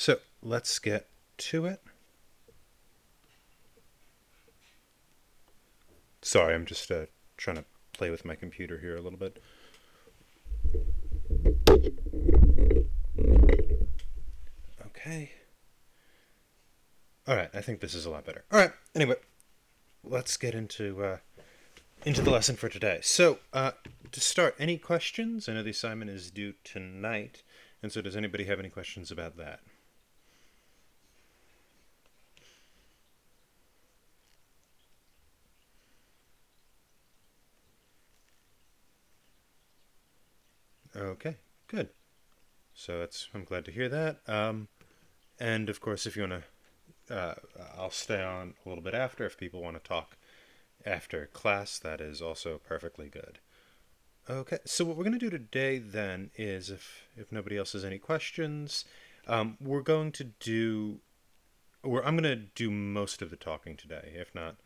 So let's get to it. Sorry, I'm just uh, trying to play with my computer here a little bit. Okay. All right, I think this is a lot better. All right. Anyway, let's get into uh, into the lesson for today. So, uh, to start, any questions? I know the assignment is due tonight, and so does anybody have any questions about that? Okay, good. So that's I'm glad to hear that. Um, and of course, if you want to, uh, I'll stay on a little bit after if people want to talk after class. That is also perfectly good. Okay, so what we're going to do today then is, if if nobody else has any questions, um, we're going to do, or I'm going to do most of the talking today, if not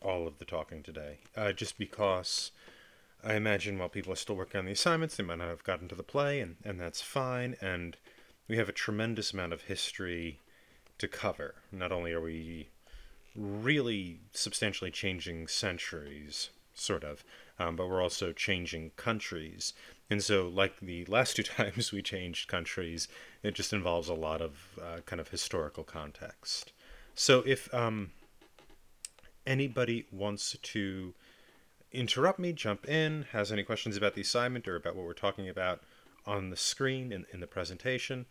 all of the talking today, uh, just because I imagine while people are still working on the assignments, they might not have gotten to the play, and, and that's fine. And we have a tremendous amount of history to cover. Not only are we really substantially changing centuries, sort of, um, but we're also changing countries. And so, like the last two times we changed countries, it just involves a lot of uh, kind of historical context. So, if um, anybody wants to interrupt me, jump in, has any questions about the assignment or about what we're talking about on the screen in, in the presentation,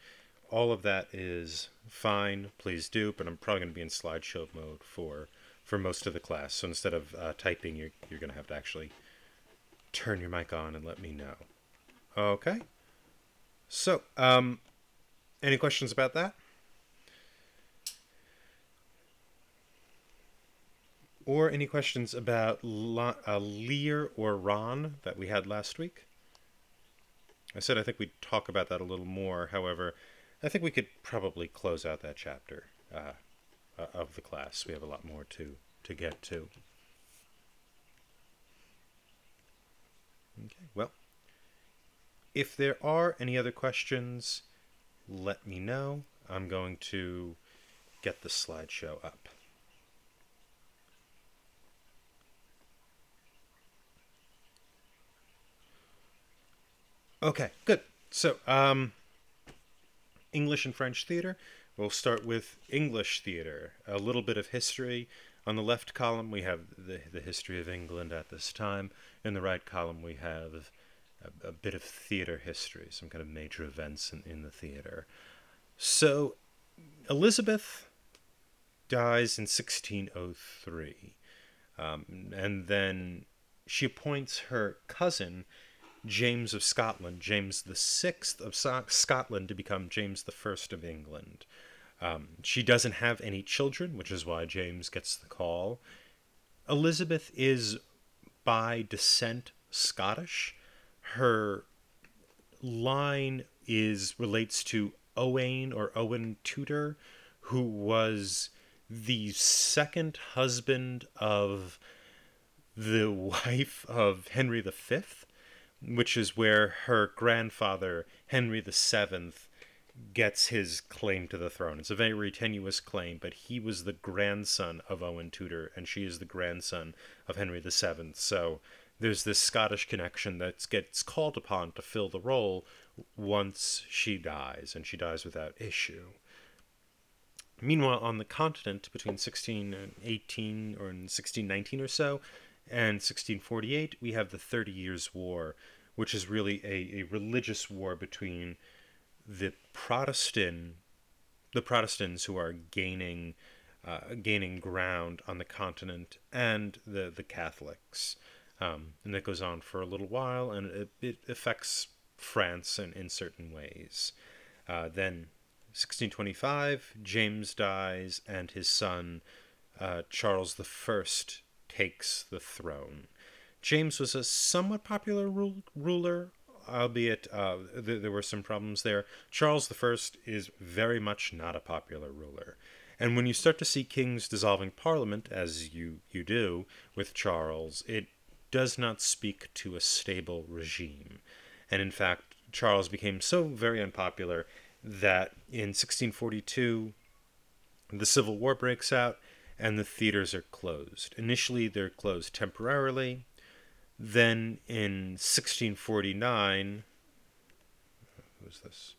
all of that is fine. Please do, but I'm probably going to be in slideshow mode for for most of the class. So instead of uh, typing, you're, you're going to have to actually turn your mic on and let me know. Okay. So, um, any questions about that? Or any questions about La- uh, Lear or Ran that we had last week? I said I think we'd talk about that a little more. However, I think we could probably close out that chapter uh, uh, of the class. We have a lot more to, to get to. Okay, well, if there are any other questions, let me know. I'm going to get the slideshow up. Okay, good. So, um, English and French theater. We'll start with English theater. A little bit of history. On the left column, we have the, the history of England at this time. In the right column, we have a, a bit of theater history, some kind of major events in, in the theater. So, Elizabeth dies in 1603. Um, and then she appoints her cousin James of Scotland, James the Sixth of so- Scotland, to become James the First of England. Um, she doesn't have any children, which is why James gets the call. Elizabeth is by descent Scottish. Her line is relates to Owain or Owen Tudor, who was the second husband of the wife of Henry V which is where her grandfather, Henry VII, gets his claim to the throne. It's a very tenuous claim, but he was the grandson of Owen Tudor, and she is the grandson of Henry VII. So there's this Scottish connection that gets called upon to fill the role once she dies, and she dies without issue. Meanwhile, on the continent, between 1618 or 1619 or so, and 1648, we have the Thirty Years' War, which is really a, a religious war between the Protestant, the Protestants who are gaining uh, gaining ground on the continent, and the the Catholics, um, and that goes on for a little while, and it, it affects France in, in certain ways. Uh, then, 1625, James dies, and his son uh, Charles the First takes the throne. James was a somewhat popular ruler, albeit uh, th- there were some problems there. Charles I is very much not a popular ruler. And when you start to see kings dissolving parliament, as you, you do with Charles, it does not speak to a stable regime. And in fact, Charles became so very unpopular that in 1642 the Civil War breaks out and the theaters are closed. Initially, they're closed temporarily. Then in 1649, who's this?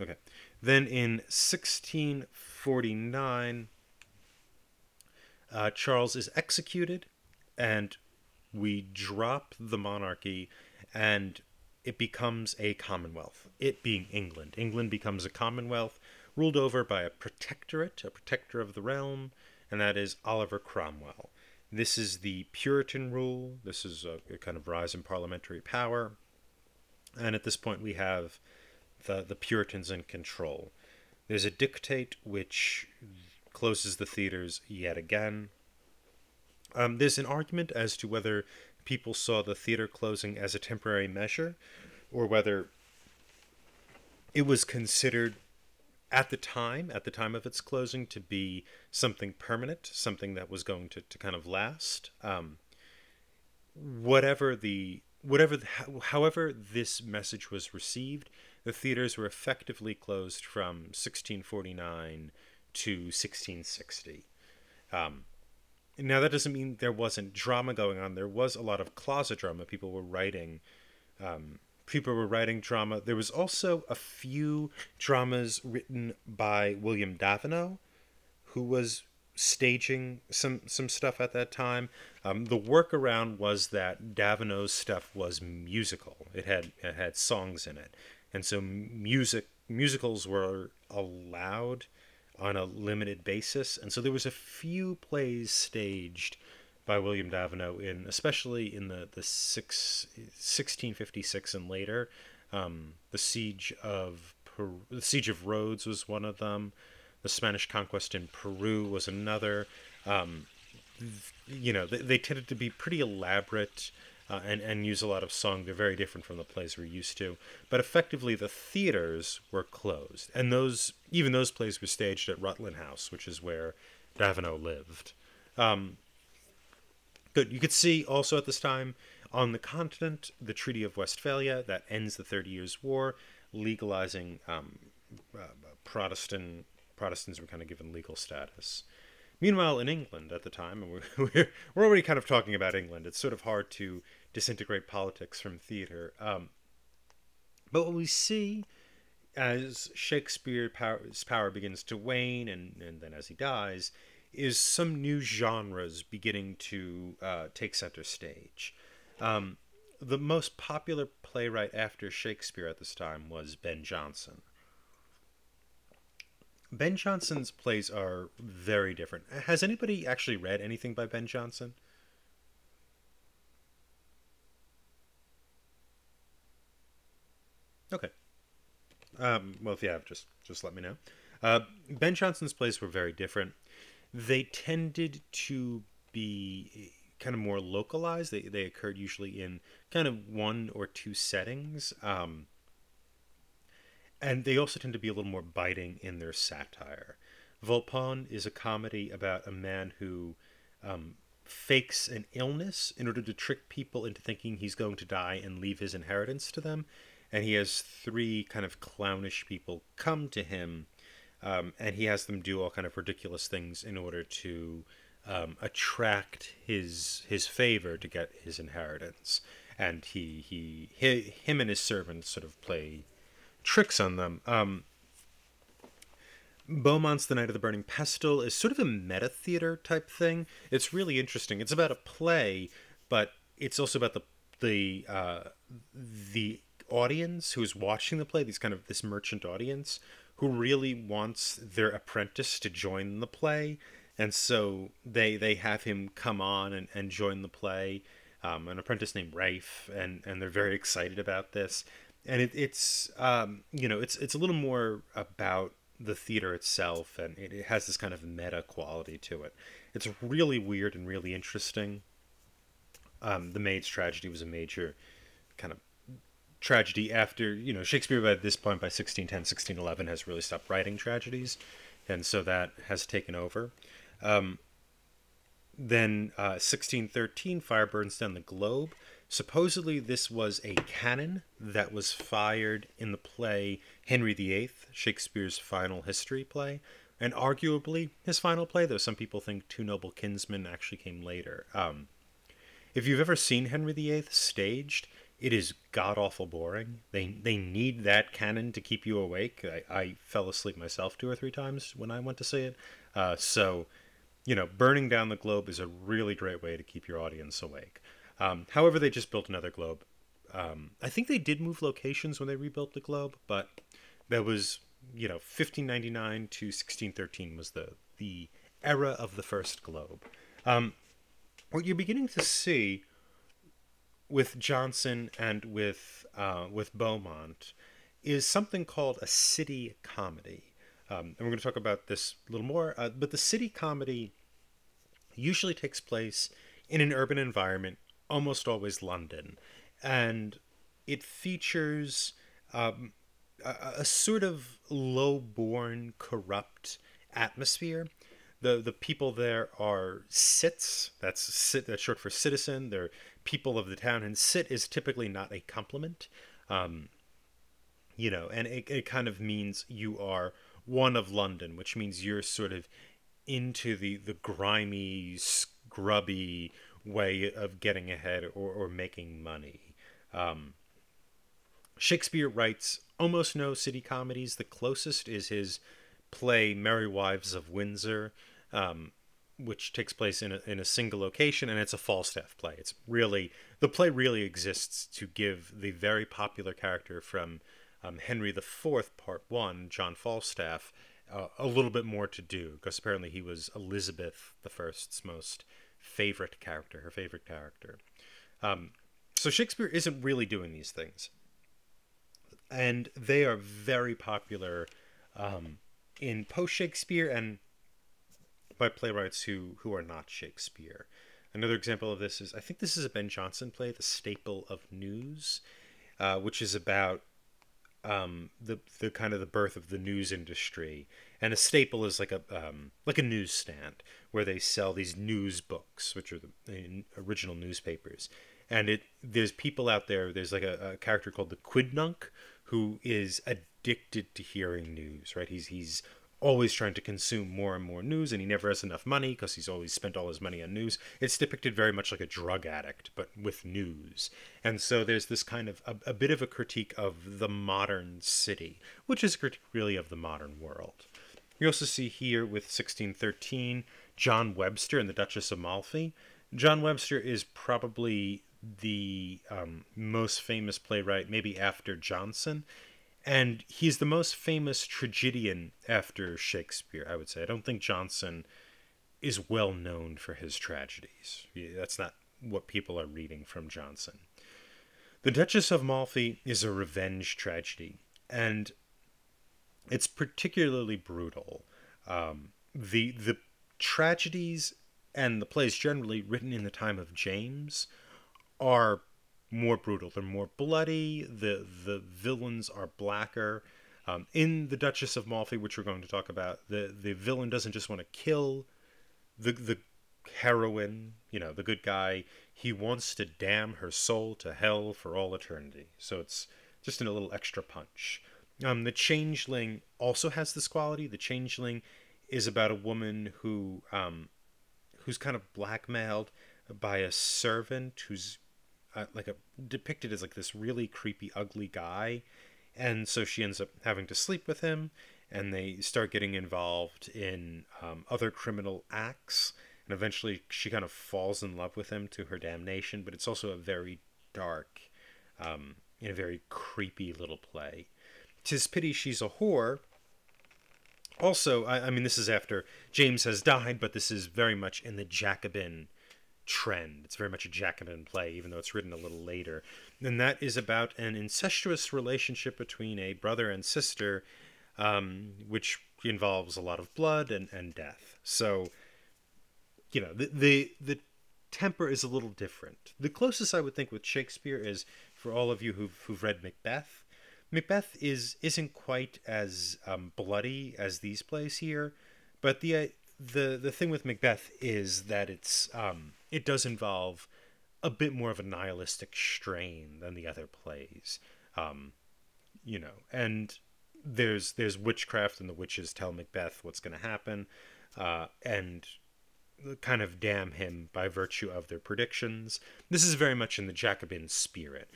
Okay. Then in 1649, uh, Charles is executed, and we drop the monarchy, and it becomes a commonwealth. It being England. England becomes a commonwealth ruled over by a protectorate, a protector of the realm, and that is Oliver Cromwell. This is the Puritan rule. This is a, a kind of rise in parliamentary power. And at this point, we have the, the Puritans in control. There's a dictate which closes the theaters yet again. Um, there's an argument as to whether people saw the theater closing as a temporary measure or whether it was considered at the time, at the time of its closing, to be something permanent, something that was going to, to kind of last. Um, whatever the whatever the, however this message was received, the theaters were effectively closed from 1649 to 1660. Um, now that doesn't mean there wasn't drama going on. There was a lot of closet drama. People were writing, um, people were writing drama. There was also a few dramas written by William Davenant, who was staging some some stuff at that time. Um, the workaround was that Davenant's stuff was musical. It had it had songs in it, and so music musicals were allowed on a limited basis. And so there was a few plays staged by William Davenant in, especially in the the six, 1656 and later. Um, the siege of the siege of Rhodes was one of them. The Spanish conquest in Peru was another. Um, you know, they, they tended to be pretty elaborate uh, and and use a lot of song. They're very different from the plays we're used to. But effectively, the theaters were closed, and those even those plays were staged at Rutland House, which is where Davenant lived. Um, good. You could see also at this time on the continent the Treaty of Westphalia that ends the Thirty Years' War, legalizing um, uh, Protestant Protestants were kind of given legal status. Meanwhile, in England at the time, and we're, we're, already kind of talking about England, it's sort of hard to disintegrate politics from theater. Um, but what we see as Shakespeare's power, begins to wane, and, and then as he dies, is some new genres beginning to uh, take center stage. Um, the most popular playwright after Shakespeare at this time was Ben Jonson. Ben Jonson's plays are very different. Has anybody actually read anything by Ben Jonson? Okay. Um, well, if you have, just just let me know. Uh, ben Jonson's plays were very different. They tended to be kind of more localized. They they occurred usually in kind of one or two settings. Um, and they also tend to be a little more biting in their satire. Volpone is a comedy about a man who um, fakes an illness in order to trick people into thinking he's going to die and leave his inheritance to them. And he has three kind of clownish people come to him, um, and he has them do all kind of ridiculous things in order to um, attract his his favor to get his inheritance. And he, he he him and his servants sort of play tricks on them. Um, Beaumont's The Knight of the Burning Pestle is sort of a meta theater type thing. It's really interesting. It's about a play, but it's also about the the uh, the audience who is watching the play. These kind of this merchant audience who really wants their apprentice to join the play, and so they they have him come on and, and join the play. Um, an apprentice named Rafe, and and they're very excited about this and it, it's um, you know it's it's a little more about the theater itself, and it, it has this kind of meta quality to it. It's really weird and really interesting. Um, the Maid's Tragedy was a major kind of tragedy after you know Shakespeare by this point by 1610 1611 has really stopped writing tragedies and so that has taken over um, then uh, 1613 fire burns down the globe Supposedly, this was a cannon that was fired in the play Henry VIII, Shakespeare's final history play, and arguably his final play, though some people think Two Noble Kinsmen actually came later. Um, if you've ever seen Henry VIII staged, it is god awful boring. They they need that cannon to keep you awake. I, I fell asleep myself two or three times when I went to see it. Uh, so, you know, burning down the globe is a really great way to keep your audience awake. Um, however, they just built another globe. Um, I think they did move locations when they rebuilt the globe, but that was you know 1599 to 1613 was the the era of the first globe. Um, what you're beginning to see with Jonson and with uh, with Beaumont is something called a city comedy, um, and we're going to talk about this a little more. Uh, but the city comedy usually takes place in an urban environment, almost always London, and it features um, a, a, sort of low-born, corrupt atmosphere. The, the people there are cits. That's sit. That's short for citizen. They're people of the town, and sit is typically not a compliment. Um, you know, and it, it kind of means you are one of London, which means you're sort of into the the grimy, scrubby way of getting ahead or, or making money. Um, Shakespeare writes almost no city comedies. The closest is his play Merry Wives of Windsor, um, which takes place in a, in a single location, and it's a Falstaff play. It's really the play really exists to give the very popular character from um, Henry IV, Part One, John Falstaff, uh, a little bit more to do because apparently he was Elizabeth I's most favorite character, her favorite character. Um, so Shakespeare isn't really doing these things, and they are very popular um, in post Shakespeare and by playwrights who who are not Shakespeare. Another example of this is I think this is a Ben Jonson play, The Staple of News, uh, which is about um, the the kind of the birth of the news industry. And a staple is like a um, like a newsstand where they sell these news books, which are the, original newspapers. And it there's people out there. There's like a, a character called the Quidnunc who is addicted to hearing news. Right? He's he's always trying to consume more and more news and he never has enough money because he's always spent all his money on news. It's depicted very much like a drug addict but with news. And so there's this kind of a, a bit of a critique of the modern city which is a critique really of the modern world. You also see here with 1613 john webster and the duchess of malfi john webster is probably the um, most famous playwright maybe after jonson and he's the most famous tragedian after Shakespeare, I would say. I don't think Jonson is well known for his tragedies. That's not what people are reading from Jonson. The Duchess of Malfi is a revenge tragedy, and it's particularly brutal. Um, the the tragedies and the plays generally written in the time of James are more brutal. They're more bloody. The the villains are blacker. Um, in the Duchess of Malfi, which we're going to talk about, the the villain doesn't just want to kill the the heroine, you know, the good guy. He wants to damn her soul to hell for all eternity. So it's just in a little extra punch. Um, the Changeling also has this quality. The Changeling is about a woman who um, who's kind of blackmailed by a servant who's uh, like a depicted as like this really creepy, ugly guy, and so she ends up having to sleep with him, and they start getting involved in um, other criminal acts, and eventually she kind of falls in love with him to her damnation. But it's also a very dark, um, a very creepy little play. Tis pity she's a whore. Also, I, I mean, this is after James has died, but this is very much in the Jacobin trend. It's very much a Jacobin play, even though it's written a little later. And that is about an incestuous relationship between a brother and sister, um, which involves a lot of blood and, and death. So, you know, the, the, the temper is a little different. The closest I would think with Shakespeare is for all of you who've, who've read Macbeth. Macbeth is isn't quite as um, bloody as these plays here, but the the the thing with Macbeth is that it's um, it does involve a bit more of a nihilistic strain than the other plays. Um, you know, and there's there's witchcraft and the witches tell Macbeth what's going to happen, uh, and kind of damn him by virtue of their predictions. This is very much in the Jacobin spirit.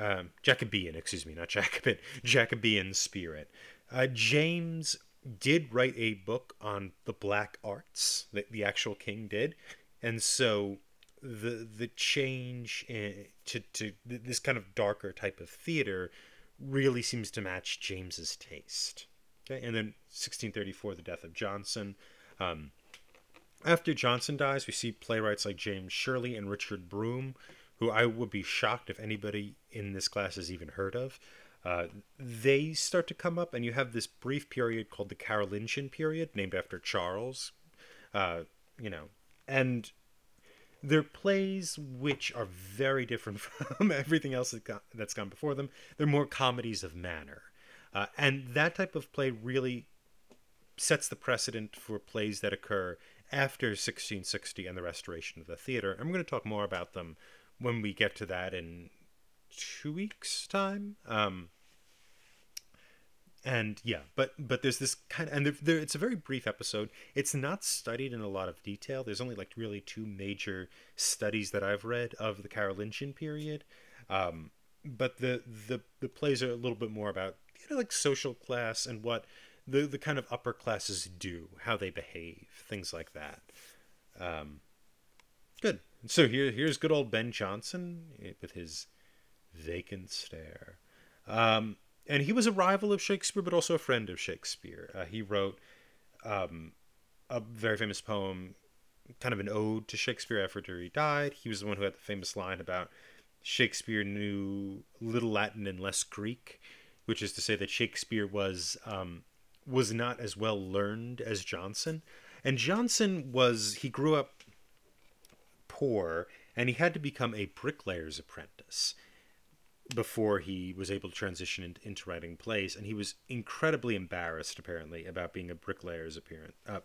Uh, Jacobean, excuse me, not Jacobin, Jacobean spirit. Uh, James did write a book on the black arts that the actual king did, and so the the change in, to to this kind of darker type of theater really seems to match James's taste. Okay, and then 1634, the death of Jonson. Um, after Jonson dies, we see playwrights like James Shirley and Richard Brome, who I would be shocked if anybody in this class has even heard of. Uh, they start to come up, and you have this brief period called the Carolingian period, named after Charles. Uh, you know, and they're plays which are very different from everything else that's gone before them. They're more comedies of manner. Uh, and that type of play really sets the precedent for plays that occur after 1660 and the restoration of the theater. I'm going to talk more about them when we get to that in two weeks' time. Um, and yeah but but there's this kind of and there, there, it's a very brief episode. It's not studied in a lot of detail. There's only like really two major studies that i've read of the carolingian period um, but the the the plays are a little bit more about you know like social class and what the the kind of upper classes do how they behave things like that. Um, good. So here here's good old ben Jonson with his vacant stare um, and he was a rival of Shakespeare, but also a friend of Shakespeare. Uh, he wrote um, a very famous poem, kind of an ode to Shakespeare after he died. He was the one who had the famous line about Shakespeare knew little Latin and less Greek, which is to say that Shakespeare was um, was not as well learned as Jonson. And Jonson was he grew up poor, and he had to become a bricklayer's apprentice before he was able to transition into, into writing plays, and he was incredibly embarrassed, apparently, about being a bricklayer's appearance, uh,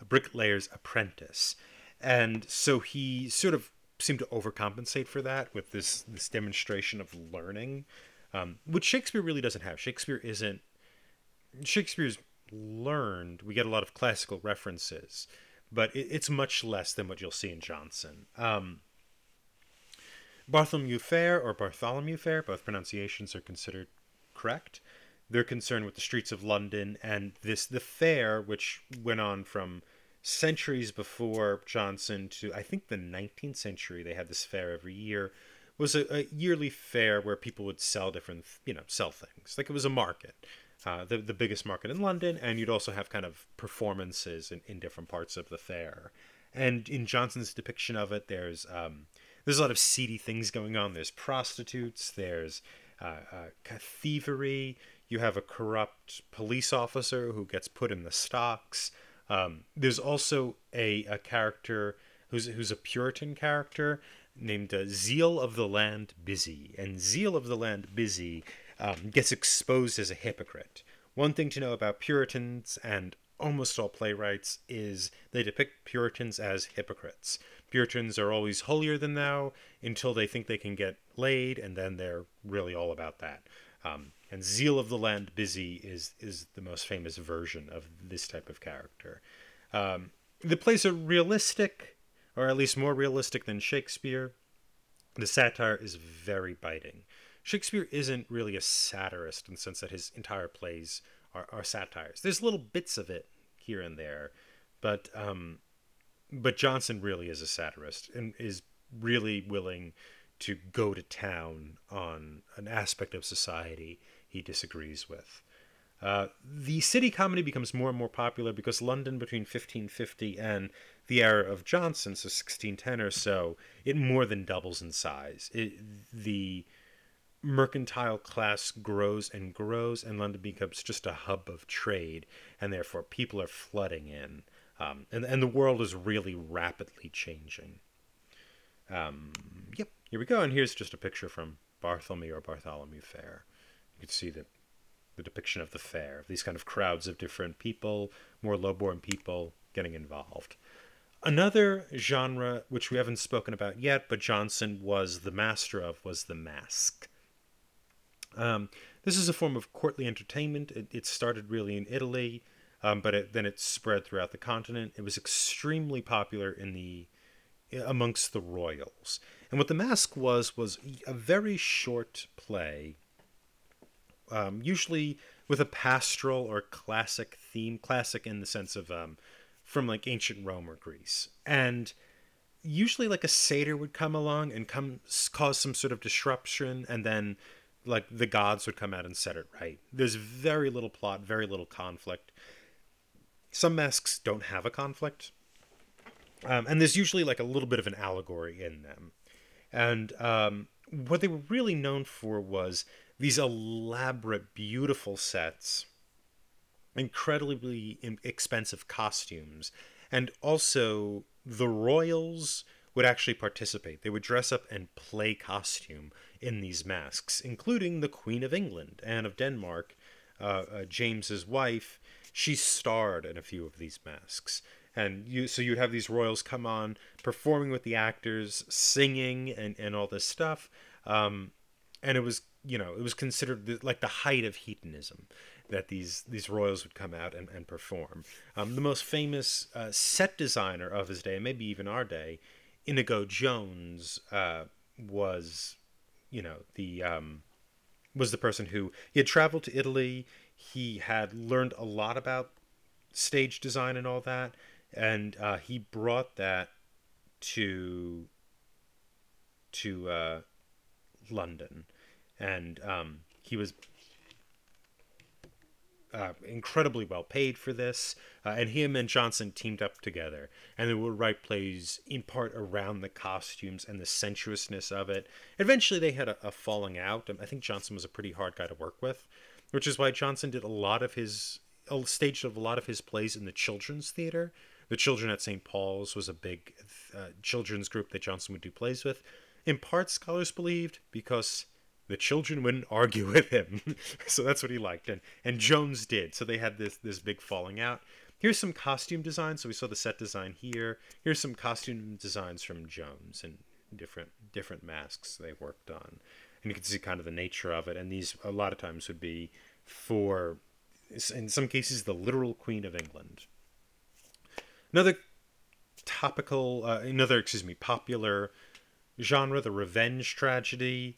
a bricklayer's apprentice, and so he sort of seemed to overcompensate for that with this this demonstration of learning, um, which Shakespeare really doesn't have. Shakespeare isn't Shakespeare's learned. We get a lot of classical references, but it, it's much less than what you'll see in Jonson. Um, Bartholomew Fair or Bartholomew Fair, both pronunciations are considered correct. They're concerned with the streets of London and this the fair, which went on from centuries before Jonson to I think the 19th century. They had this fair every year. Was a, a yearly fair where people would sell different, you know, sell things. Like it was a market, uh, the the biggest market in London, and you'd also have kind of performances in, in different parts of the fair. And in Jonson's depiction of it, there's um, there's a lot of seedy things going on. There's prostitutes. There's uh, uh, thievery. You have a corrupt police officer who gets put in the stocks. Um, there's also a, a character who's who's a Puritan character named uh, Zeal of the Land Busy, and Zeal of the Land Busy um, gets exposed as a hypocrite. One thing to know about Puritans and almost all playwrights is they depict Puritans as hypocrites. Puritans are always holier than thou until they think they can get laid, and then they're really all about that. Um, and Zeal of the Land Busy is is the most famous version of this type of character. Um, the plays are realistic, or at least more realistic than Shakespeare. The satire is very biting. Shakespeare isn't really a satirist in the sense that his entire plays are, are satires. There's little bits of it here and there, but um, but Jonson really is a satirist and is really willing to go to town on an aspect of society he disagrees with. Uh, the city comedy becomes more and more popular because London, between 1550 and the era of Jonson, so 1610 or so, it more than doubles in size. It, the mercantile class grows and grows, and London becomes just a hub of trade, and therefore people are flooding in. Um, and, and the world is really rapidly changing. Um, yep, here we go. And here's just a picture from Bartholomew or Bartholomew Fair. You can see the, the depiction of the fair, these kind of crowds of different people, more low-born people getting involved. Another genre which we haven't spoken about yet, but Jonson was the master of, was the mask. Um, this is a form of courtly entertainment. It, it started really in Italy, um, but it, then it spread throughout the continent. It was extremely popular in the amongst the royals. And what the mask was was a very short play, um, usually with a pastoral or classic theme, classic in the sense of um, from like ancient Rome or Greece. And usually like a satyr would come along and come cause some sort of disruption and then like the gods would come out and set it right. There's very little plot, very little conflict. Some masks don't have a conflict. Um, and there's usually like a little bit of an allegory in them. And um, what they were really known for was these elaborate, beautiful sets incredibly expensive costumes, and also the royals would actually participate. They would dress up and play costume in these masks, including the Queen of England, Anne of Denmark, uh, uh, James's wife. She starred in a few of these masks, and you so you'd have these royals come on performing with the actors, singing and and all this stuff, um, and it was you know it was considered the, like the height of hedonism that these these royals would come out and, and perform. Um, the most famous uh, set designer of his day, maybe even our day, Inigo Jones, uh, was you know the um, was the person who he had traveled to Italy. He had learned a lot about stage design and all that, and uh, he brought that to to uh, London, and um, he was uh, incredibly well paid for this, uh, and him and Jonson teamed up together, and they would write plays in part around the costumes and the sensuousness of it. Eventually, they had a, a falling out. I think Jonson was a pretty hard guy to work with, which is why Jonson did a lot of his staged a lot of his plays in the children's theater. The Children at St. Paul's was a big uh, children's group that Jonson would do plays with. In part, scholars believed because the children wouldn't argue with him. so that's what he liked. And and Jones did. So they had this this big falling out. Here's some costume design. So we saw the set design here. Here's some costume designs from Jones and different different masks they worked on. And you can see kind of the nature of it. And these a lot of times would be for in some cases the literal Queen of England. Another topical, uh, another excuse me, popular genre, the revenge tragedy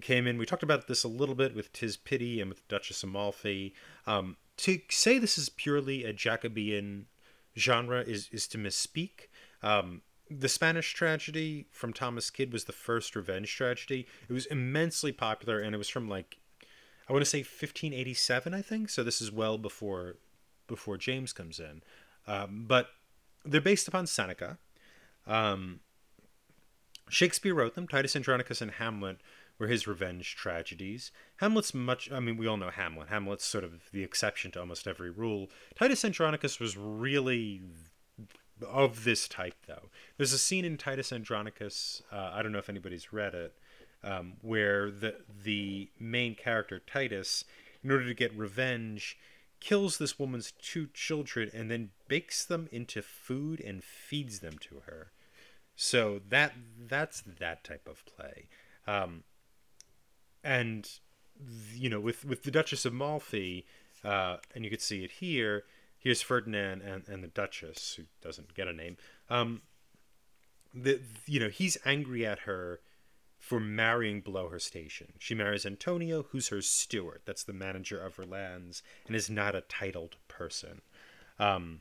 came in. We talked about this a little bit with Tis Pity and with Duchess Amalfi. Um, to say this is purely a Jacobean genre is is to misspeak. Um, the Spanish tragedy from Thomas Kyd was the first revenge tragedy. It was immensely popular, and it was from like I want to say 1587, I think. So this is well before before James comes in. Um, but they're based upon Seneca. Um, Shakespeare wrote them. Titus Andronicus and Hamlet were his revenge tragedies. Hamlet's much, I mean, we all know Hamlet. Hamlet's sort of the exception to almost every rule. Titus Andronicus was really of this type, though. There's a scene in Titus Andronicus, uh, I don't know if anybody's read it, um, where the, the main character, Titus, in order to get revenge, kills this woman's two children and then bakes them into food and feeds them to her. So that that's that type of play. Um, and you know with with the Duchess of Malfi, uh, and you could see it here. Here's Ferdinand and, and the Duchess, who doesn't get a name. Um, the you know he's angry at her for marrying below her station. She marries Antonio, who's her steward. That's the manager of her lands, and is not a titled person. Um,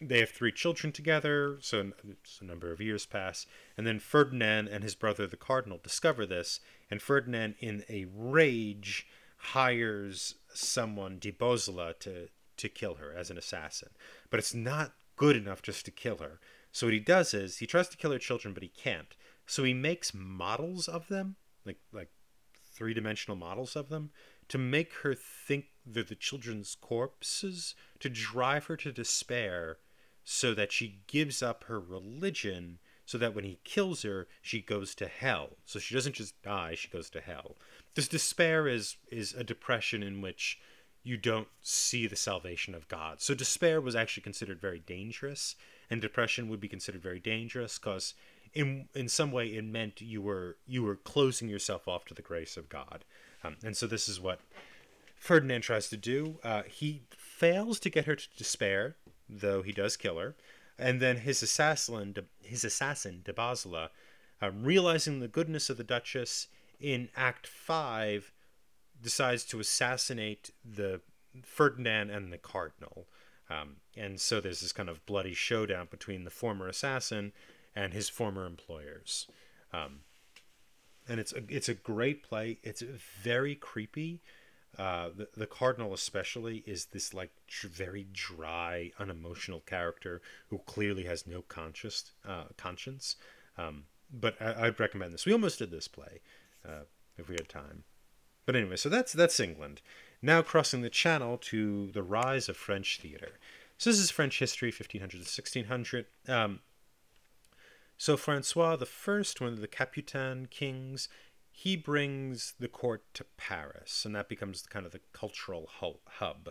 they have three children together, so a number of years pass, and then Ferdinand and his brother the cardinal discover this, and Ferdinand, in a rage, hires someone, de Bosola, to to kill her as an assassin. But it's not good enough just to kill her. So what he does is he tries to kill her children, but he can't. So he makes models of them, like like three dimensional models of them, to make her think they're the children's corpses, to drive her to despair so that she gives up her religion so that when he kills her she goes to hell so she doesn't just die she goes to hell this despair is is a depression in which you don't see the salvation of god. So despair was actually considered very dangerous and depression would be considered very dangerous because in in some way it meant you were you were closing yourself off to the grace of God, um, and so this is what Ferdinand tries to do. Uh, he fails to get her to despair, though he does kill her, and then his assassin, his assassin de Bosola, um, realizing the goodness of the Duchess in Act Five, decides to assassinate the Ferdinand and the Cardinal. Um, and so there's this kind of bloody showdown between the former assassin and his former employers. Um, and it's a, it's a great play. It's very creepy. Uh, the, the cardinal especially is this like very dry, unemotional character who clearly has no conscious uh, conscience. Um, but I, would recommend this. We almost did this play uh, if we had time. But anyway, so that's that's England. Now crossing the channel to the rise of French theater. So this is French history, 1500 to 1600. Um, so Francois the First, one of the Capetian kings, he brings the court to Paris, and that becomes kind of the cultural hub.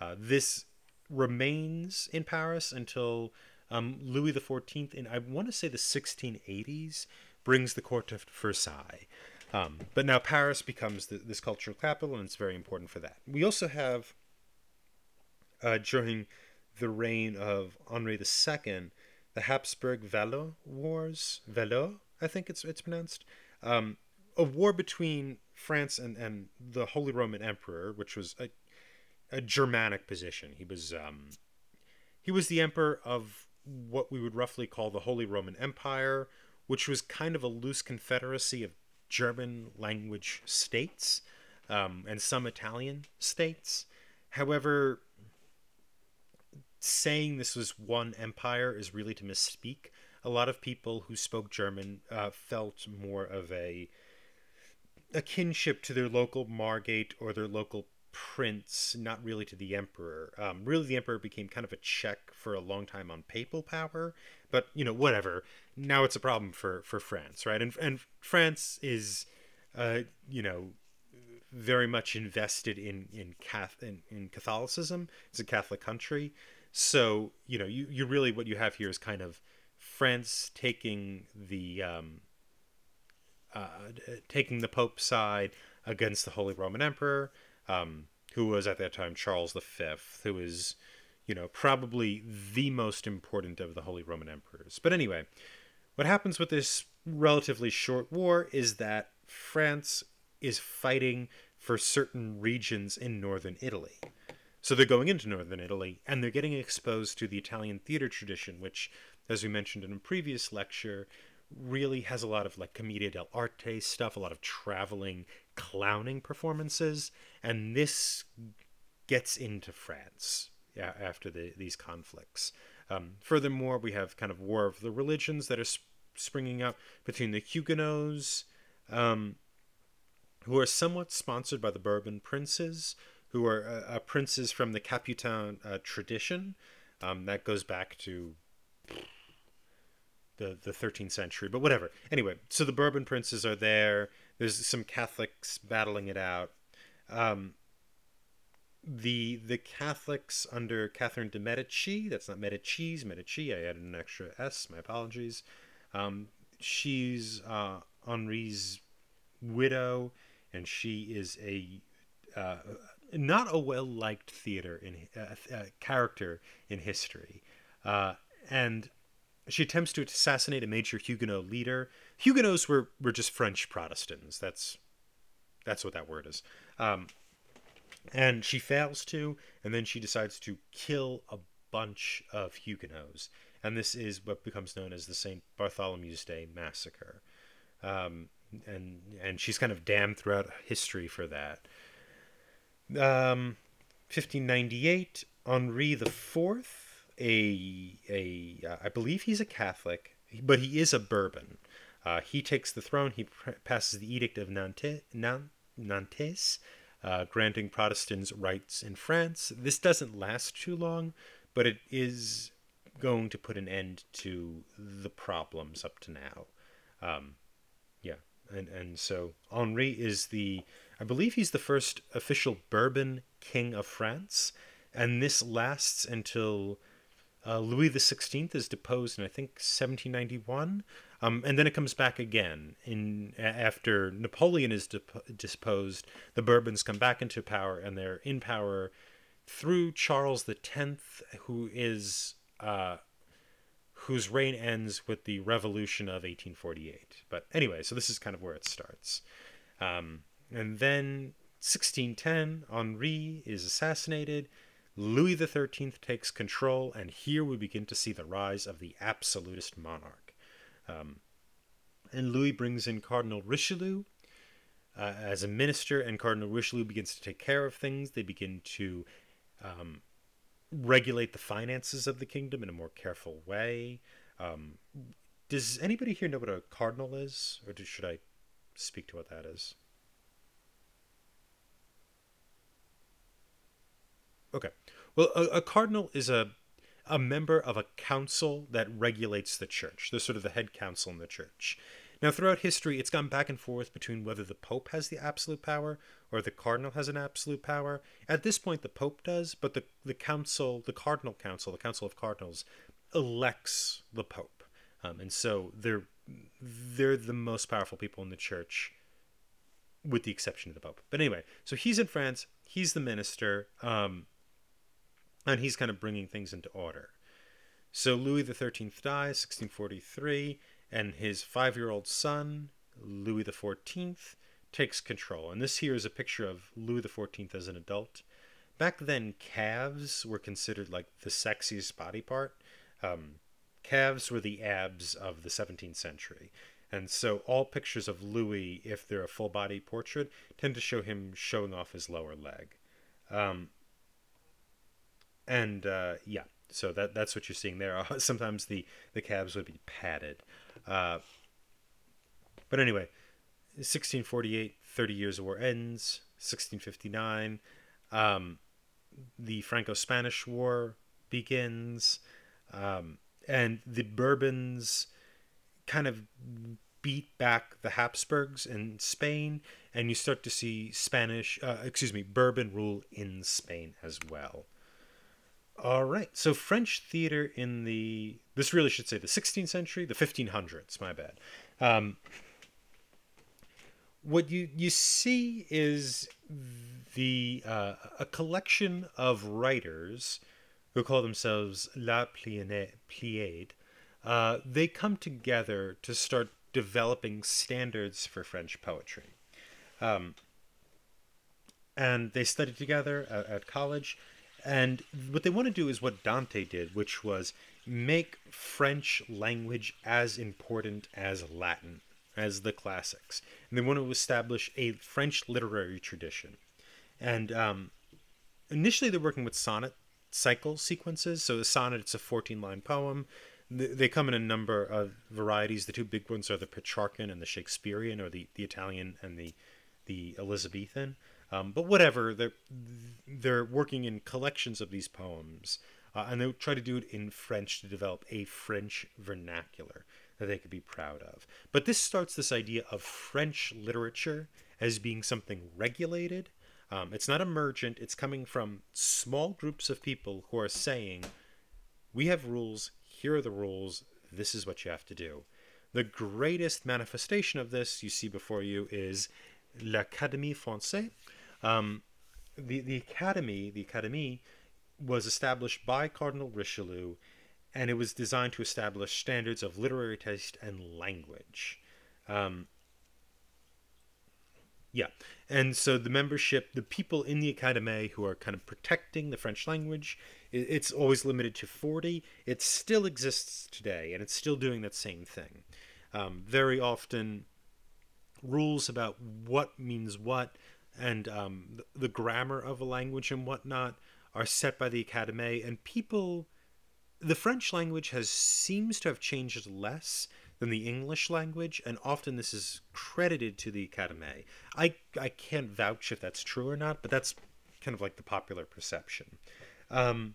Uh, this remains in Paris until um, Louis XIV, in I want to say the 1680s, brings the court to Versailles. Um, but now Paris becomes the, this cultural capital, and it's very important for that. We also have, uh, during the reign of Henri II, the Habsburg Valo Wars, Valo, I think it's it's pronounced, um, a war between France and, and the Holy Roman Emperor, which was a, a Germanic position. He was um, he was the emperor of what we would roughly call the Holy Roman Empire, which was kind of a loose confederacy of German language states um, and some Italian states. However, saying this was one empire is really to misspeak. A lot of people who spoke German uh, felt more of a a kinship to their local Margrave or their local prince, not really to the emperor. Um, really, the emperor became kind of a check for a long time on papal power. But you know, whatever. Now it's a problem for for France, right? And and France is, uh, you know, very much invested in in, Cath- in in Catholicism. It's a Catholic country, so you know, you you really what you have here is kind of France taking the um, uh, taking the Pope's side against the Holy Roman Emperor, um, who was at that time Charles V, who was, you know, probably the most important of the Holy Roman Emperors. But anyway, what happens with this relatively short war is that France is fighting for certain regions in northern Italy. So they're going into northern Italy and they're getting exposed to the Italian theater tradition, which, as we mentioned in a previous lecture, really has a lot of like commedia dell'arte stuff, a lot of traveling clowning performances, and this gets into France after the, these conflicts. Um, furthermore, we have kind of war of the religions that are sp- springing up between the Huguenots, um, who are somewhat sponsored by the Bourbon princes, who are uh, uh, princes from the Capetian uh, tradition. Um, that goes back to the the 13th century, but whatever. Anyway, so the Bourbon princes are there. There's some Catholics battling it out. Um, the the Catholics under Catherine de Medici, that's not Medici's, Medici. I added an extra S. My apologies. Um, she's uh, Henri's widow, and she is a uh, not a well liked theater in uh, uh, character in history, uh, and she attempts to assassinate a major Huguenot leader. Huguenots were were just French Protestants. That's that's what that word is. Um, and she fails to, and then she decides to kill a bunch of Huguenots, and this is what becomes known as the Saint Bartholomew's Day massacre. Um, and and she's kind of damned throughout history for that. Um, 1598, Henri the Fourth, a a uh, I believe he's a Catholic, but he is a Bourbon. Uh, he takes the throne. He pr- passes the Edict of Nantes, Nantes uh, granting Protestants rights in France. This doesn't last too long, but it is going to put an end to the problems up to now. Um, yeah, and and so Henri is the I believe he's the first official Bourbon king of France, and this lasts until Uh, Louis XVI is deposed in I think 1791, um, and then it comes back again. In after Napoleon is dep- disposed, the Bourbons come back into power, and they're in power through Charles X, who is uh, whose reign ends with the Revolution of 1848. But anyway, so this is kind of where it starts. Um, and then 1610, Henri is assassinated. Louis XIII takes control, and here we begin to see the rise of the absolutist monarch. Um, and Louis brings in Cardinal Richelieu uh, as a minister, and Cardinal Richelieu begins to take care of things. They begin to um, regulate the finances of the kingdom in a more careful way. Um, does anybody here know what a cardinal is, or should I speak to what that is? Okay. Well, a, a, cardinal is a a member of a council that regulates the church. They're sort of the head council in the church. Now, throughout history, it's gone back and forth between whether the Pope has the absolute power or the Cardinal has an absolute power. At this point, the Pope does, but the, the Council, the Cardinal Council, the Council of Cardinals, elects the Pope. Um, and so they're, they're the most powerful people in the church, with the exception of the Pope. But anyway, so he's in France, he's the minister, um, and he's kind of bringing things into order. So Louis XIII dies, 1643 and his five year old son, Louis XIV, takes control. And this here is a picture of Louis XIV as an adult. Back then, calves were considered like the sexiest body part. Um, calves were the abs of the 17th century. And so all pictures of Louis, if they're a full body portrait, tend to show him showing off his lower leg. Um, and uh, yeah, so that that's what you're seeing there. Sometimes the, the calves would be padded. Uh, but anyway, 1648, 30 Years of War ends. 1659, um, the Franco Spanish War begins. Um, and the Bourbons kind of beat back the Habsburgs in Spain, and you start to see Spanish, uh, excuse me, Bourbon rule in Spain as well. All right. So French theater in the this really should say the 16th century, the 1500s. My bad. Um, what you you see is the uh, a collection of writers who call themselves La Pléiade. Uh, they come together to start developing standards for French poetry. Um, and they studied together at, at college and what they want to do is what Dante did, which was make French language as important as Latin, as the classics. And they want to establish a French literary tradition. And um, initially, they're working with sonnet cycle sequences. So, a sonnet, it's a 14 line poem. They come in a number of varieties. The two big ones are the Petrarchan and the Shakespearean, or the, the Italian and the, the Elizabethan. Um, but whatever, they're they're working in collections of these poems, uh, and they try to do it in French to develop a French vernacular that they could be proud of. But this starts this idea of French literature as being something regulated. Um, it's not emergent. It's coming from small groups of people who are saying, "We have rules. Here are the rules. This is what you have to do." The greatest manifestation of this you see before you is l'Académie Française, um, the the academy, the academy, was established by Cardinal Richelieu, and it was designed to establish standards of literary taste and language. Um, yeah, and so the membership, the people in the academy who are kind of protecting the French language, it's always limited to forty. It still exists today, and it's still doing that same thing. Um, very often, rules about what means what and um, the, grammar of a language and whatnot are set by the Academy, and people. The French language has seems to have changed less than the English language, and often this is credited to the Academy. I I can't vouch if that's true or not, but that's kind of like the popular perception. Um,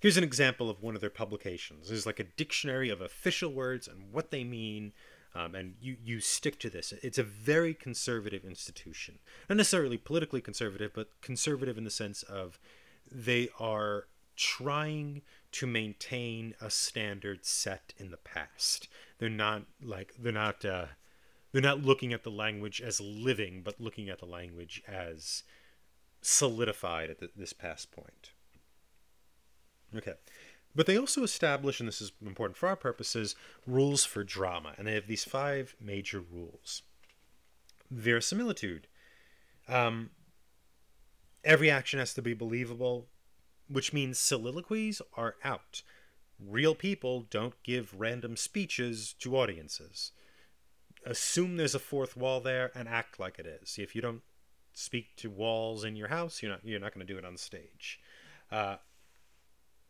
here's an example of one of their publications. There's like a dictionary of official words and what they mean, um, and you you stick to this. It's a very conservative institution, not necessarily politically conservative, but conservative in the sense of they are trying to maintain a standard set in the past. They're not like they're not uh, they're not looking at the language as living, but looking at the language as solidified at the, this past point. Okay. But they also establish, and this is important for our purposes, rules for drama. And they have these five major rules verisimilitude. Um, every action has to be believable, which means soliloquies are out. Real people don't give random speeches to audiences. Assume there's a fourth wall there and act like it is. If you don't speak to walls in your house, you're not you're not going to do it on stage. Uh,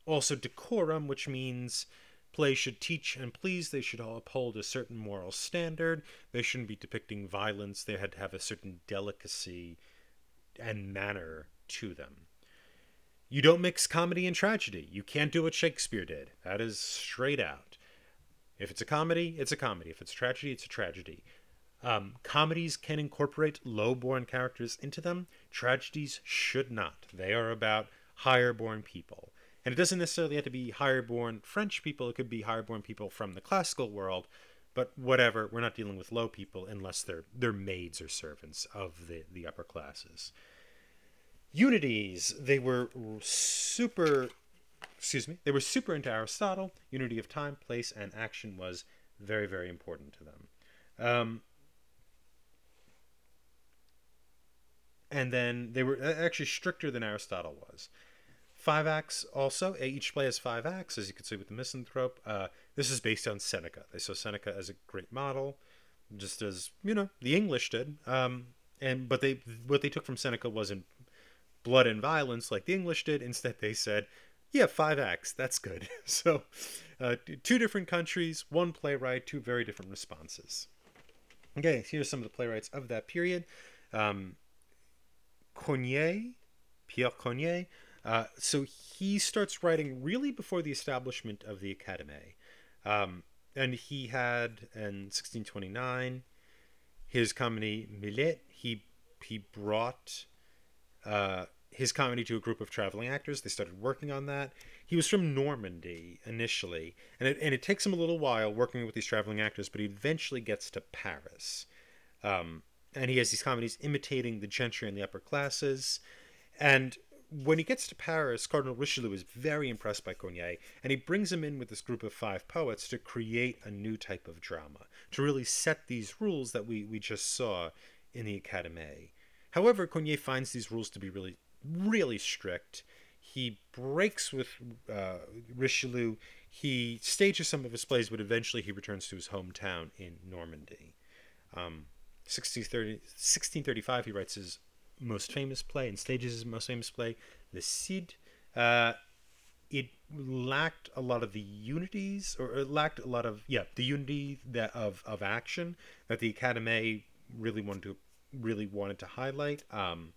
also, decorum, which means plays should teach and please. They should uphold a certain moral standard. They shouldn't be depicting violence. They had to have a certain delicacy and manner to them. You don't mix comedy and tragedy. You can't do what Shakespeare did. That is straight out. If it's a comedy, it's a comedy. If it's a tragedy, it's a tragedy. Um, comedies can incorporate low born characters into them. Tragedies should not. They are about higher born people. And it doesn't necessarily have to be higher born French people, it could be higher born people from the classical world. But whatever, we're not dealing with low people unless they're they're maids or servants of the, the upper classes. Unities, they were super excuse me, they were super into Aristotle. Unity of time, place, and action was very, very important to them. Um, and then they were actually stricter than Aristotle was. Five acts also. Each play has five acts, as you can see with the Misanthrope. Uh, this is based on Seneca. They saw Seneca as a great model, just as you know the English did. Um, and but they what they took from Seneca wasn't blood and violence like the English did. Instead, they said, "Yeah, five acts. That's good." so, uh, two different countries, one playwright, two very different responses. Okay, here's some of the playwrights of that period. Um, Corneille, Pierre Corneille. Uh, so he starts writing really before the establishment of the Academy. Um, and he had in 1629 his comedy Mélite. He he brought uh, his comedy to a group of traveling actors. They started working on that. He was from Normandy initially, and it, and it takes him a little while working with these traveling actors, but he eventually gets to Paris. Um, and he has these comedies imitating the gentry and the upper classes. And when he gets to Paris, Cardinal Richelieu is very impressed by Corneille, and he brings him in with this group of five poets to create a new type of drama, to really set these rules that we, we just saw in the Académie. However, Corneille finds these rules to be really, really strict. He breaks with uh, Richelieu. He stages some of his plays, but eventually he returns to his hometown in Normandy. Um, 1630, 1635, he writes his most famous play and stages most famous play, The Cid. Uh, it lacked a lot of the unities, or it lacked a lot of yeah the unity that of of action that the Academy really wanted to really wanted to highlight. Um,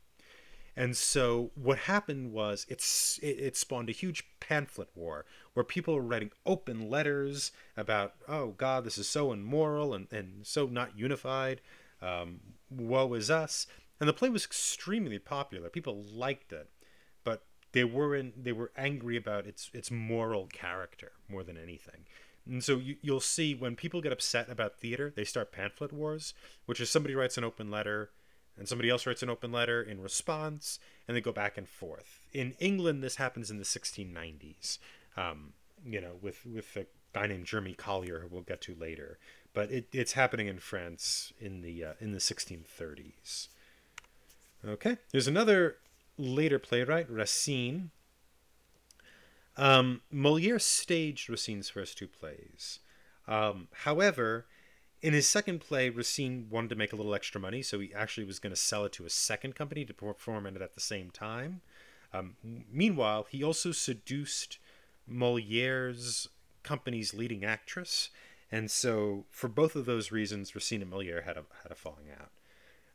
and so what happened was it's it, it, spawned a huge pamphlet war where people were writing open letters about oh God this is so immoral and and so not unified um, Woe is Us. And the play was extremely popular. People liked it, but they weren't. They were angry about its its moral character more than anything. And so you, you'll see when people get upset about theater, they start pamphlet wars, which is somebody writes an open letter and somebody else writes an open letter in response, and they go back and forth. In England, this happens in the 1690s. Um, you know, with with a guy named Jeremy Collier, who we'll get to later but it, it's happening in France in the uh, in the 1630s. Okay, there's another later playwright, Racine. Um, Moliere staged Racine's first two plays. Um, however, in his second play, Racine wanted to make a little extra money, so he actually was going to sell it to a second company to perform it at the same time. Um, meanwhile, he also seduced Moliere's company's leading actress and so, for both of those reasons, Racine and Moliere had a, had a falling out.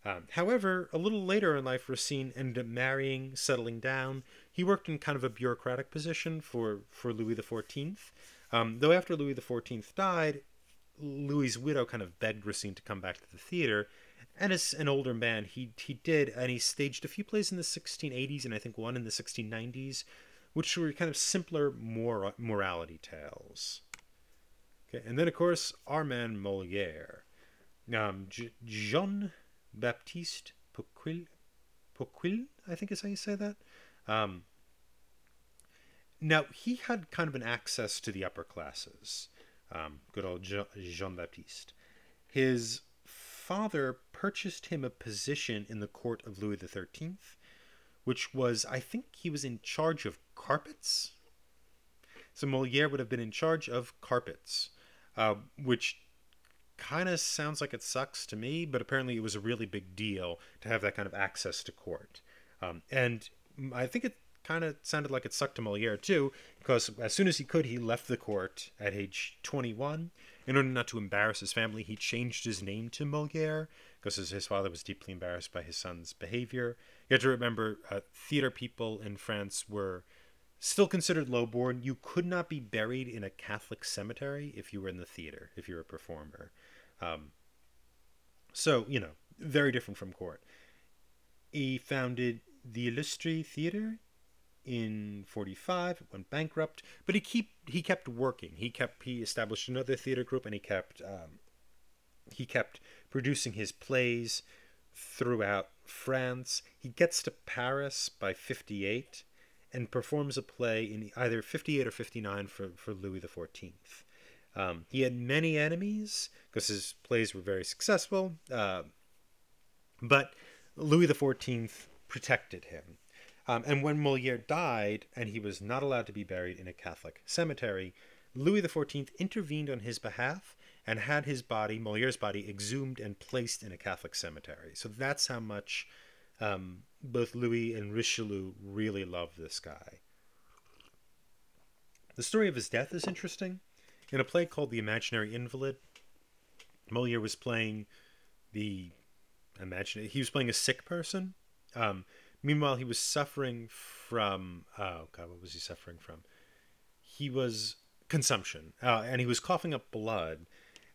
Um, however, a little later in life, Racine ended up marrying, settling down. He worked in kind of a bureaucratic position for, for Louis XIV. Um, though after Louis XIV died, Louis's widow kind of begged Racine to come back to the theater. And as an older man, he, he did, and he staged a few plays in the 1680s and I think one in the 1690s which were kind of simpler mor- morality tales. Okay, and then of course our man Moliere, um, J- Jean Baptiste Poquil, Poquil, I think is how you say that. Um, now he had kind of an access to the upper classes. Um, good old Jean Baptiste. His father purchased him a position in the court of Louis XIII, which was, I think, he was in charge of carpets. So Moliere would have been in charge of carpets, uh, which kind of sounds like it sucks to me, but apparently it was a really big deal to have that kind of access to court. Um, and I think it kind of sounded like it sucked to Moliere too, because as soon as he could, he left the court at age 21. In order not to embarrass his family, he changed his name to Moliere, because his father was deeply embarrassed by his son's behavior. You have to remember, uh, theater people in France were still considered lowborn. You could not be buried in a Catholic cemetery if you were in the theater, if you were a performer. Um, so, you know, very different from court. He founded the Illustre Theater in 45 it went bankrupt but he keep he kept working. He kept he established another theater group and he kept um, he kept producing his plays throughout france. He gets to paris by 58 and performs a play in either 58 or 59 for, for louis xiv um, he had many enemies because his plays were very successful uh, but louis xiv protected him um, and when Moliere died, and he was not allowed to be buried in a Catholic cemetery, Louis XIV intervened on his behalf and had his body, Moliere's body, exhumed and placed in a Catholic cemetery. So that's how much um, both Louis and Richelieu really loved this guy. The story of his death is interesting. In a play called The Imaginary Invalid, Moliere was playing the imagine he was playing a sick person. Um, Meanwhile, he was suffering from oh god, what was he suffering from? He was consumption, uh, and he was coughing up blood,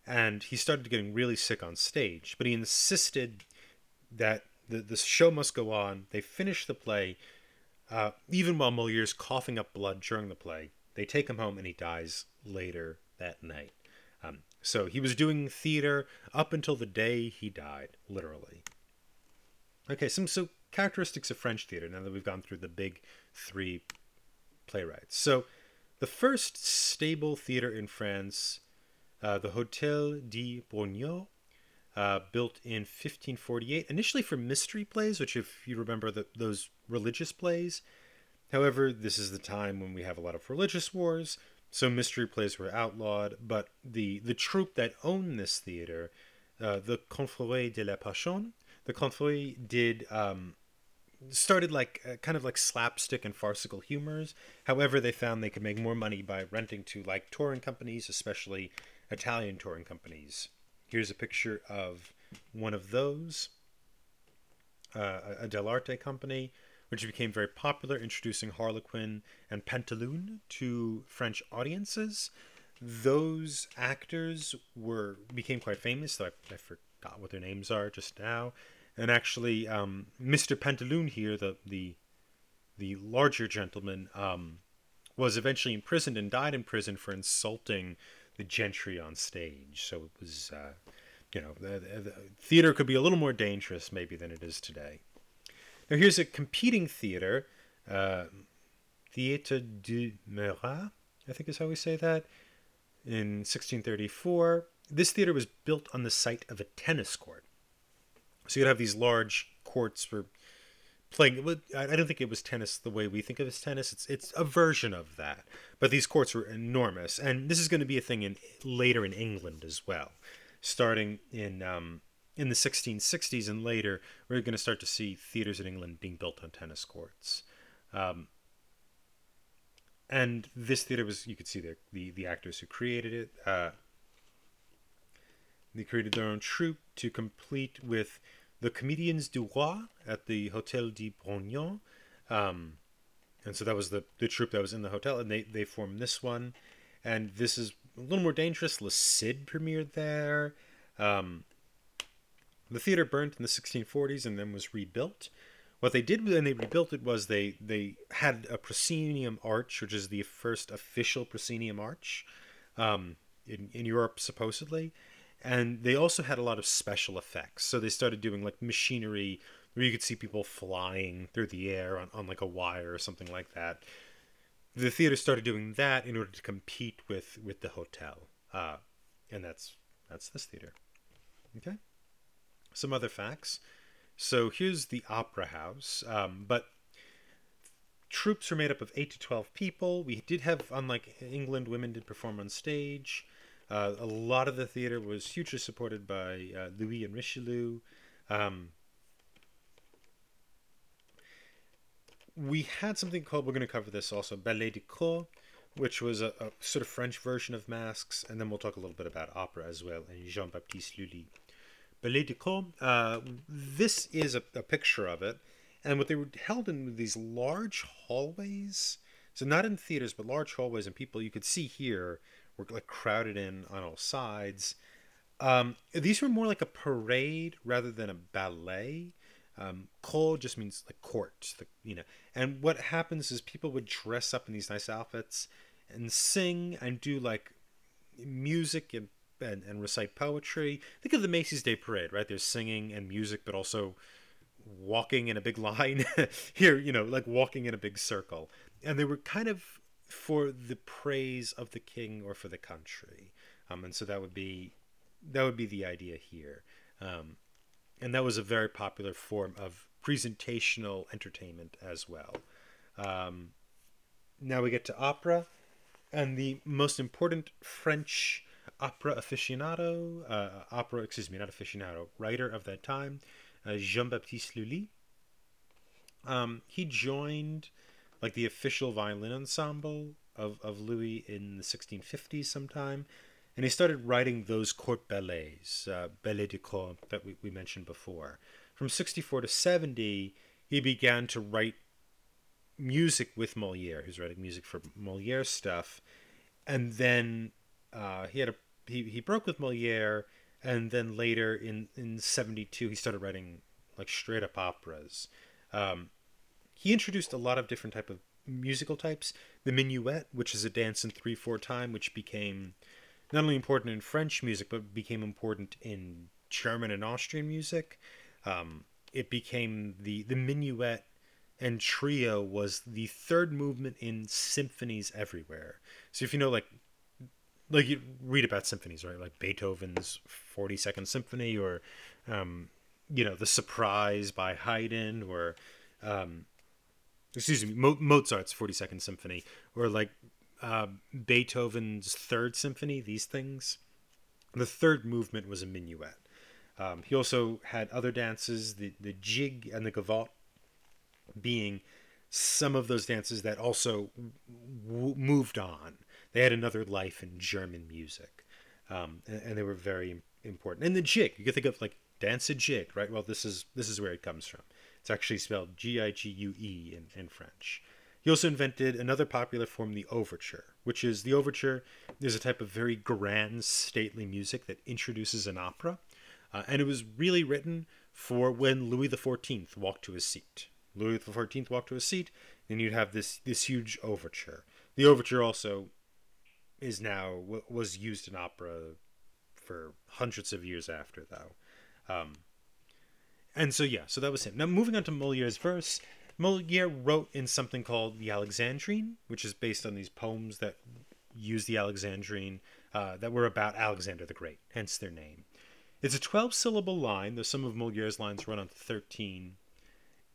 and he started getting really sick on stage. But he insisted that the the show must go on. They finish the play, uh, even while Moliere's coughing up blood during the play. They take him home, and he dies later that night. Um, so he was doing theater up until the day he died, literally. Okay, some so characteristics of French theater now that we've gone through the big three playwrights. So, the first stable theater in France, uh, the Hôtel de Bourgogne, uh, built in 1548, initially for mystery plays, which, if you remember, the, those religious plays. However, this is the time when we have a lot of religious wars, so mystery plays were outlawed. But the the troupe that owned this theater, uh, the Confrérie de la Passion, the Confrérie did um, started like uh, kind of like slapstick and farcical humors. However, they found they could make more money by renting to like touring companies, especially Italian touring companies. Here's a picture of one of those, uh, a Dell'Arte company, which became very popular, introducing Harlequin and Pantaloon to French audiences. Those actors were became quite famous, though I, I forgot what their names are just now and actually, um, Mr. Pantaloon here, the the the larger gentleman, um, was eventually imprisoned and died in prison for insulting the gentry on stage. So it was, uh, you know, the, the, theater could be a little more dangerous maybe than it is today. Now here's a competing theater, uh, Theatre du Murat, I think is how we say that, in 1634. This theater was built on the site of a tennis court. So you'd have these large courts for playing. I don't think it was tennis the way we think of as tennis. It's it's a version of that, but these courts were enormous, and this is going to be a thing in later in England as well, starting in. Um, in the 1660s and later, we're going to start to see theaters in England being built on tennis courts. Um, and this theater was, you could see the, the, the actors who created it. Uh, they created their own troupe to complete with the Comedians du Roi at the Hotel de Bourgogne. Um, and so that was the, the troupe that was in the hotel, and they, they formed this one. And this is a little more dangerous. Le Cid premiered there. Um, the theater burned in the 1640s and then was rebuilt What they did when they rebuilt it was they they had a proscenium arch, which is the first official proscenium arch um, in in Europe supposedly, and they also had a lot of special effects. So they started doing like machinery where you could see people flying through the air on, on like a wire or something like that. The theater started doing that in order to compete with with the hotel, uh, and that's that's this theater. Okay. Some other facts. So here's the opera house, um, but troupes were made up of eight to twelve people. We did have, unlike England, women did perform on stage. Uh, a lot of the theater was hugely supported by uh, Louis and Richelieu. Um, we had something called, we're going to cover this also, Ballet de Cour, which was a, a, sort of French version of masks, and then we'll talk a little bit about opera as well, and Jean Baptiste Lully. Ballet de. Uh, this is a, a, picture of it, and what they were held in these large hallways. So not in theaters, but large hallways, and people you could see here were like crowded in on all sides. Um, these were more like a parade rather than a ballet. Um, just means like court, the, you know. And what happens is people would dress up in these nice outfits and sing and do like music and and, and recite poetry. Think of the Macy's Day Parade, right? There's singing and music, but also walking in a big line. Here, you know, like walking in a big circle. And they were kind of for the praise of the king or for the country. Um, and so that would be that would be the idea here. Um, and that was a very popular form of presentational entertainment as well. Um, now we get to opera, and the most important French opera aficionado, uh, opera, excuse me, not aficionado, writer of that time, uh, Jean Baptiste Lully. Um, he joined like the official violin ensemble of, of Louis in the 1650s sometime, and he started writing those court ballets, uh, ballet de cour that we, we mentioned before. From 64 to 70, he began to write music with Moliere. Was writing music for Moliere stuff, and then uh, he had a he, he broke with Moliere, and then later in in '72 he started writing like straight up operas. Um, he introduced a lot of different type of musical types. The minuet, which is a dance in three four time, which became not only important in French music but became important in German and Austrian music. Um, it became the the minuet and trio was the third movement in symphonies everywhere. So if you know like like you read about symphonies, right? Like Beethoven's 42nd Symphony or, um, you know, The Surprise by Haydn or, um, excuse me, Mo- Mozart's 42nd Symphony or like uh, Beethoven's Third Symphony, these things. The third movement was a minuet. Um, he also had other dances, the, the jig and the gavotte being some of those dances that also w- moved on they had another life in German music, um, and, and, they were very important. And the jig, you can think of like dance a jig, right? Well, this is this is where it comes from. It's actually spelled G-I-G-U-E in, in French. He also invented another popular form, the overture, which is the overture is a type of very grand, stately music that introduces an opera, uh, and it was really written for when Louis XIV walked to his seat. Louis XIV walked to his seat, then you'd have this this huge overture. The overture also is now was used in opera for hundreds of years after though. Um, and so yeah so that was him. Now moving on to moliere's verse moliere wrote in something called the alexandrine which is based on these poems that use the alexandrine uh, that were about alexander the great hence their name. It's a 12 syllable line though some of moliere's lines run on 13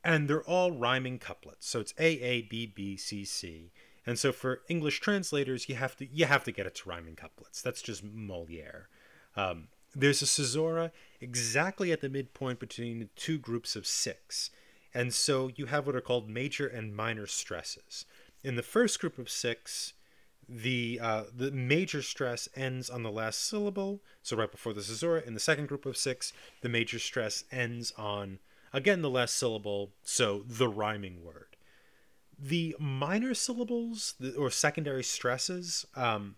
and they're all rhyming couplets. So it's a a b b c c and so for English translators, you have to you have to get it to rhyming couplets. That's just Moliere. Um, there's a caesura exactly at the midpoint between two groups of six. And so you have what are called major and minor stresses. In the first group of six, the uh, the major stress ends on the last syllable, so right before the caesura. In the second group of six, the major stress ends on again the last syllable, so the rhyming word the minor syllables or secondary stresses um,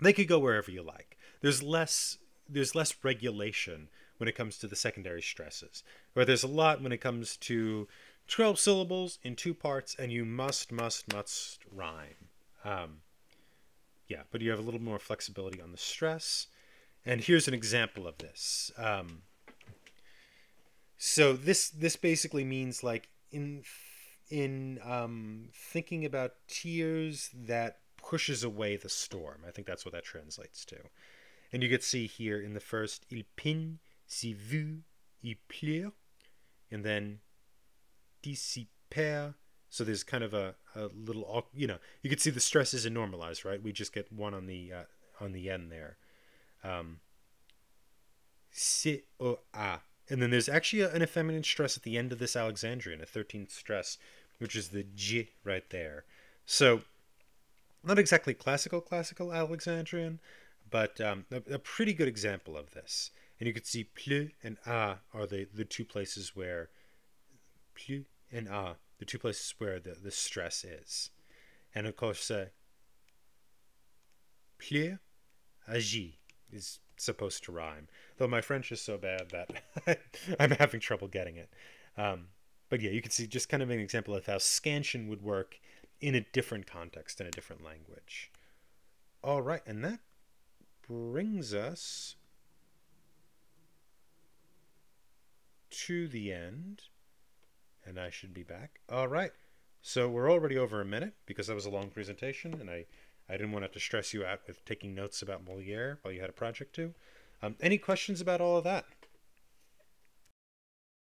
they could go wherever you like there's less there's less regulation when it comes to the secondary stresses where there's a lot when it comes to 12 syllables in two parts, and you must, must, must rhyme. Um, yeah, but you have a little more flexibility on the stress. And here's an example of this. Um, so this this basically means like in in um, thinking about tears that pushes away the storm. I think that's what that translates to. And you could see here in the first il pigne, si vu, il pleure, and then dissiper. So there's kind of a, a little, you know, you could see the stress isn't normalized, right? We just get one on the uh, on the end there. Um, O A. And then there's actually an effeminate stress at the end of this Alexandrine, a 13th stress, which is the J right there. So, not exactly classical, classical Alexandrine, but um, a, a, pretty good example of this. And you can see and a are the, the two places where and a, the two places where the, the stress is. And of course, uh, plus, agi is supposed to rhyme. Though my French is so bad that I'm having trouble getting it. Um, but yeah, you can see just kind of an example of how scansion would work in a different context, in a different language. All right, and that brings us to the end. And I should be back. All right. So we're already over a minute because that was a long presentation, and I, I didn't want to stress you out with taking notes about Moliere while you had a project to. Um, any questions about all of that?